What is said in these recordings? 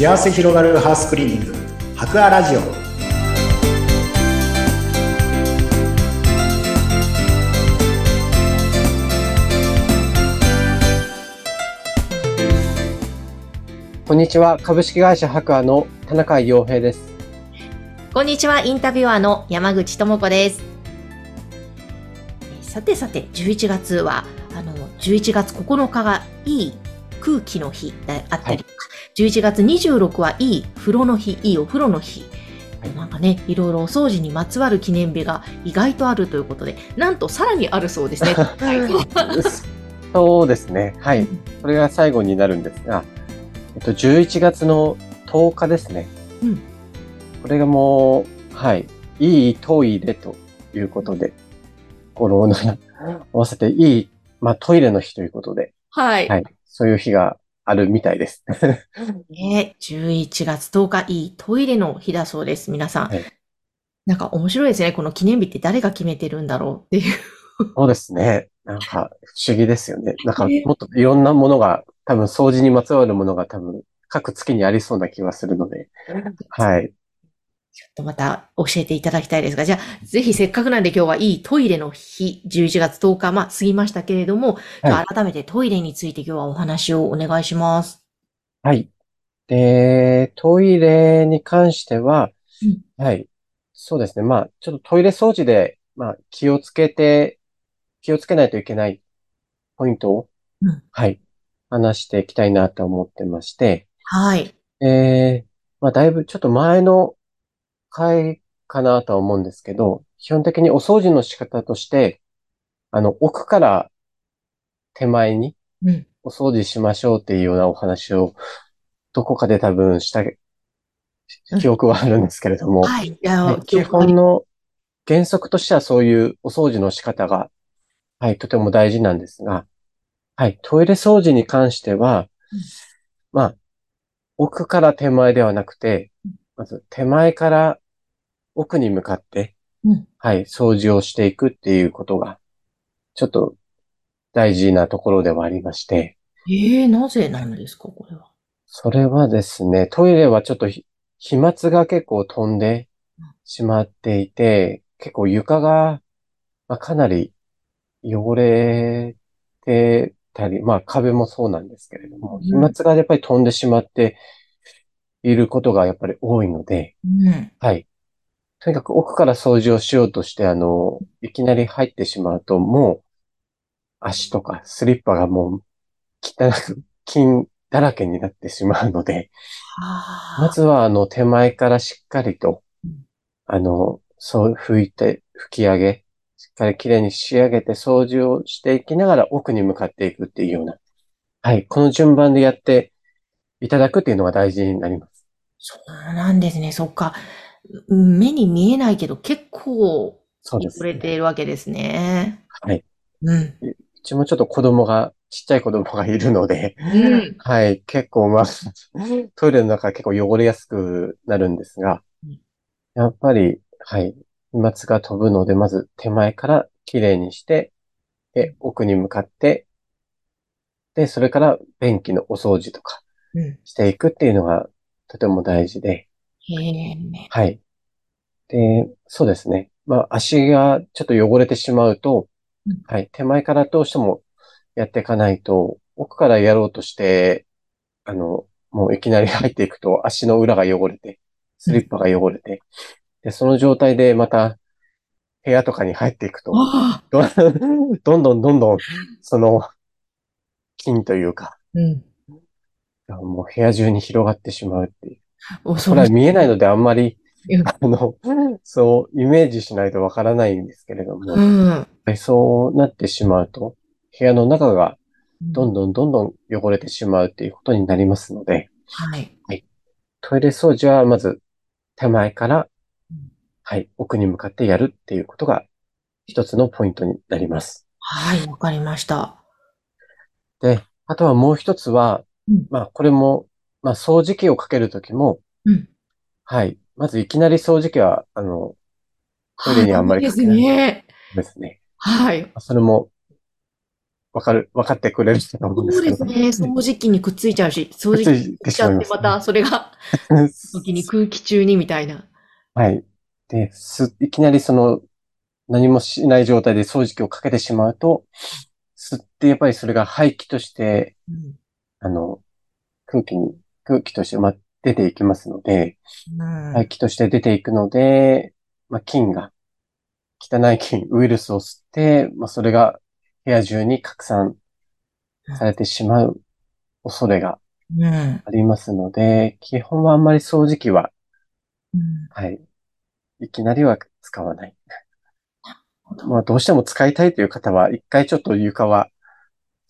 幸せ広がるハウスクリーニング博アラジオこんにちは。株式会社博アの田中洋平です。こんにちは、インタビュアーの山口智子です。えさてさて、11月は、あの、11月9日がいい空気の日であったりとか、11月26はいい風呂の日、いいお風呂の日。はいなんかね、いろいろお掃除にまつわる記念日が意外とあるということで、なんとさらにあるそうですね。そうですね。はい。これが最後になるんですが、えっと、11月の10日ですね。うんこれがもう、はい。いいトイレということで、語呂の合わせていい、まあ、トイレの日ということで、はい。はい。そういう日があるみたいです。ね、11月10日、いいトイレの日だそうです。皆さん。はいなんか面白いですね。この記念日って誰が決めてるんだろうっていう。そうですね。なんか不思議ですよね。なんかねもっといろんなものが、多分掃除にまつわるものが多分各月にありそうな気はするので。はい。ちょっとまた教えていただきたいですが、じゃあ、ぜひせっかくなんで今日はいいトイレの日、11月10日、まあ過ぎましたけれども、じゃあ改めてトイレについて今日はお話をお願いします。はい。で、トイレに関しては、はい。そうですね。まあ、ちょっとトイレ掃除で、まあ、気をつけて、気をつけないといけないポイントを、うんはい。話していきたいなと思ってまして、はい。えー、まあ、だいぶちょっと前の回かなとは思うんですけど、基本的にお掃除の仕方として、あの、奥から手前にうん。お掃除しましょうっていうようなお話を、どこかで多分した記憶はあるんですけれども、基本の原則としてはそういうお掃除の仕方が、はい、とても大事なんですが、はい、トイレ掃除に関してはうん、まあ、奥から手前ではなくて、まず手前から奥に向かってうん、はい、掃除をしていくっていうことが、ちょっと大事なところではありまして、ええなぜなんですか、これは？それはですね、トイレはちょっとひ飛沫が結構飛んでしまっていて、結構床が、まあ、かなり汚れてたり、まあ壁もそうなんですけれども、うん。飛沫がやっぱり飛んでしまっていることがやっぱり多いので、うん。はい。とにかく奥から掃除をしようとして、あの、いきなり入ってしまうと、もう足とかスリッパがもう汚く、菌だらけになってしまうので、はまずは、あの、手前からしっかりとうん、あの、そう、拭いて、拭き上げ、しっかりきれいに仕上げて掃除をしていきながら奥に向かっていくっていうような、はい、この順番でやっていただくっていうのが大事になります。そうなんですね。そっか。目に見えないけど結構そうです汚れているわけですね。はい。うん。うちもちょっと子供が、ちっちゃい子供がいるので、うん。はい、結構まあ、トイレの中は結構汚れやすくなるんですがうん、やっぱり、はい、飛沫が飛ぶので、まず手前からきれいにして、で、奥に向かって、で、それから便器のお掃除とかうん。していくっていうのがとても大事で。はい。で、そうですね。まあ、足がちょっと汚れてしまうとうん、はい、手前からどうしてもやっていかないと、奥からやろうとして、あの、もういきなり入っていくと足の裏が汚れて、スリッパが汚れて、で、その状態でまた部屋とかに入っていくと。ど どんどんどんどん、その、菌というか、うん。もう部屋中に広がってしまうっていう。おこれは見えないのであんまりうん、あの、そう、イメージしないとわからないんですけれども、うん。そうなってしまうと、部屋の中がどんどんどんどん汚れてしまうっていうことになりますので、はい。トイレ掃除はまず手前からうん、はい、奥に向かってやるっていうことが一つのポイントになります。はい、わかりました。で、あとはもう一つはうん、まあこれも、まあ掃除機をかけるときも、うん。はい、まずいきなり掃除機は、あの、トイレにあんまりですかけないね。ですね。はい。それも、わかる、わかってくれると思うんですけど。そうですね。掃除機にくっついちゃうし、掃除くっつい機しちゃって、またそれが、時に空気中にみたいな。はい。で、す、いきなりその、何もしない状態で掃除機をかけてしまうと、吸ってやっぱりそれが排気として、うんあの、空気に、空気として、ま、出ていきますので、うん。排気として出ていくので、まあ、菌が、汚い菌、ウイルスを吸って、まあ、それが部屋中に拡散されてしまう恐れがうん。ありますので、基本はあんまり掃除機は、うん。はい、いきなりは使わない。まあ、どうしても使いたいという方は、一回ちょっと床は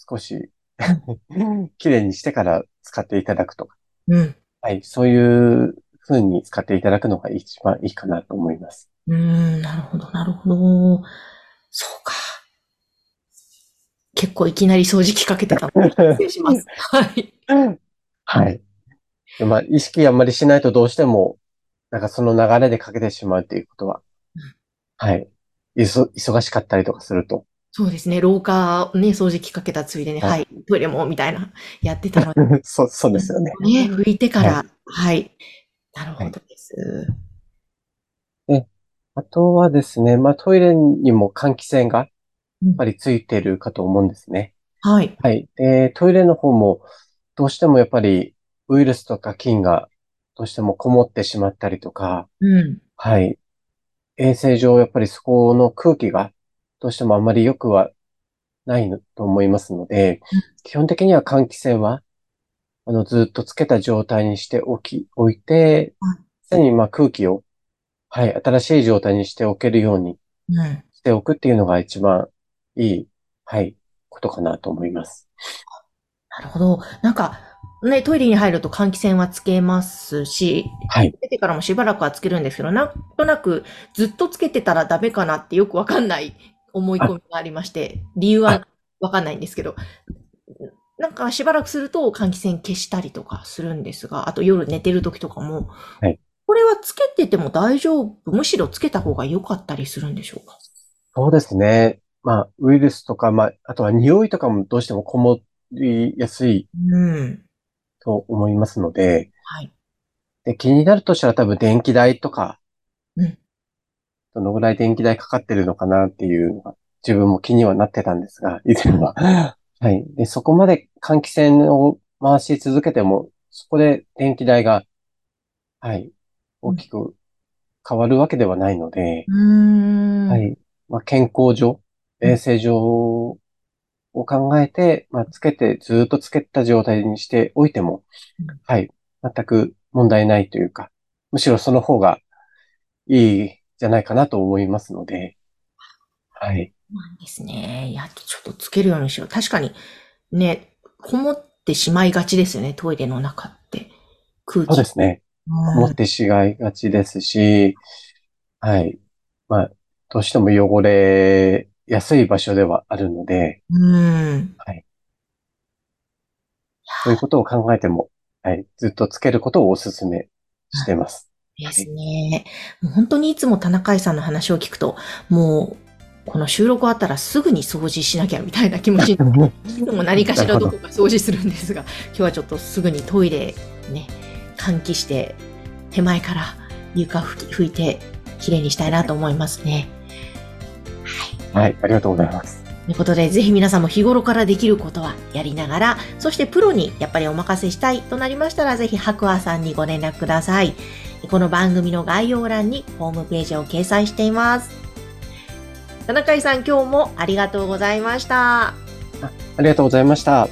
少し綺麗にしてから使っていただくとか、うん。はい、そういう風に使っていただくのが一番いいかなと思います。うん、なるほど、なるほど。そうか。結構いきなり掃除機かけてたので、失礼します。はい。はい。でまあ、意識あんまりしないとどうしても、なんかその流れでかけてしまうっていうことはうん、はい。いそ、忙しかったりとかすると、そうですね。廊下ね、掃除機かけたついでに、はいはい、トイレも、みたいな、やってたので、そう、そうですよね。ね、拭いてから、ははい。なるほどです。あとはですね、まあトイレにも換気扇がやうんっぱりついてるかと思うんですね。はい。はい。で、トイレの方もどうしてもやっぱりウイルスとか菌がどうしてもこもってしまったりとか、うん。はい。衛生上やっぱりそこの空気がどうしてもあまり良くはないのと思いますので、基本的には換気扇はあのずっとつけた状態にしておき、置いてはい、常にまあ空気を、はい、新しい状態にしておけるようにうん。しておくっていうのが一番いい、はい、ことかなと思います。なるほど。なんか、ね、トイレに入ると換気扇はつけますし、はい。出てからもしばらくはつけるんですけど、なんとなくずっとつけてたらダメかなってよくわかんない思い込みがありまして、理由はわかんないんですけど、なんかしばらくすると換気扇消したりとかするんですが、あと夜寝てる時とかも、はいこれはつけてても大丈夫？むしろつけた方が良かったりするんでしょうか？そうですね。まあ、ウイルスとか、まあ、あとは匂いとかもどうしてもこもりやすいうん。と思いますので、はい。で、気になるとしたら多分電気代とか、うんどのぐらい電気代かかってるのかなっていうのが自分も気にはなってたんですが、以前は。はい。で、そこまで換気扇を回し続けても、そこで電気代が、はい、大きく変わるわけではないので。はい。まあ、健康上、衛生上を考えて、まあ、つけて、ずっとつけた状態にしておいてもうん、はい。全く問題ないというか、むしろその方がいいじゃないかなと思いますので、はい。なんですね。いや、ちょっとつけるようにしよう。確かに、ね、こもってしまいがちですよね、トイレの中って。空気。そうですね。うん持ってしがいがちですし、はい。まあ、どうしても汚れやすい場所ではあるので、うん。そういうことを考えても、はい。ずっとつけることをお勧めしてます。ですね。もう本当にいつも田中井さんの話を聞くと、もう、この収録終わったらすぐに掃除しなきゃみたいな気持ちに、いつも何かしらどこか掃除するんですが、今日はちょっとすぐにトイレね、換気して、手前から床拭き拭いて、きれいにしたいなと思いますね。はい。はい。ありがとうございます。ということで、ぜひ皆さんも日頃からできることはやりながら、そしてプロにやっぱりお任せしたいとなりましたら、ぜひ白亜さんにご連絡ください。この番組の概要欄にホームページを掲載しています。田中井さん、今日もありがとうございました。ありがとうございました。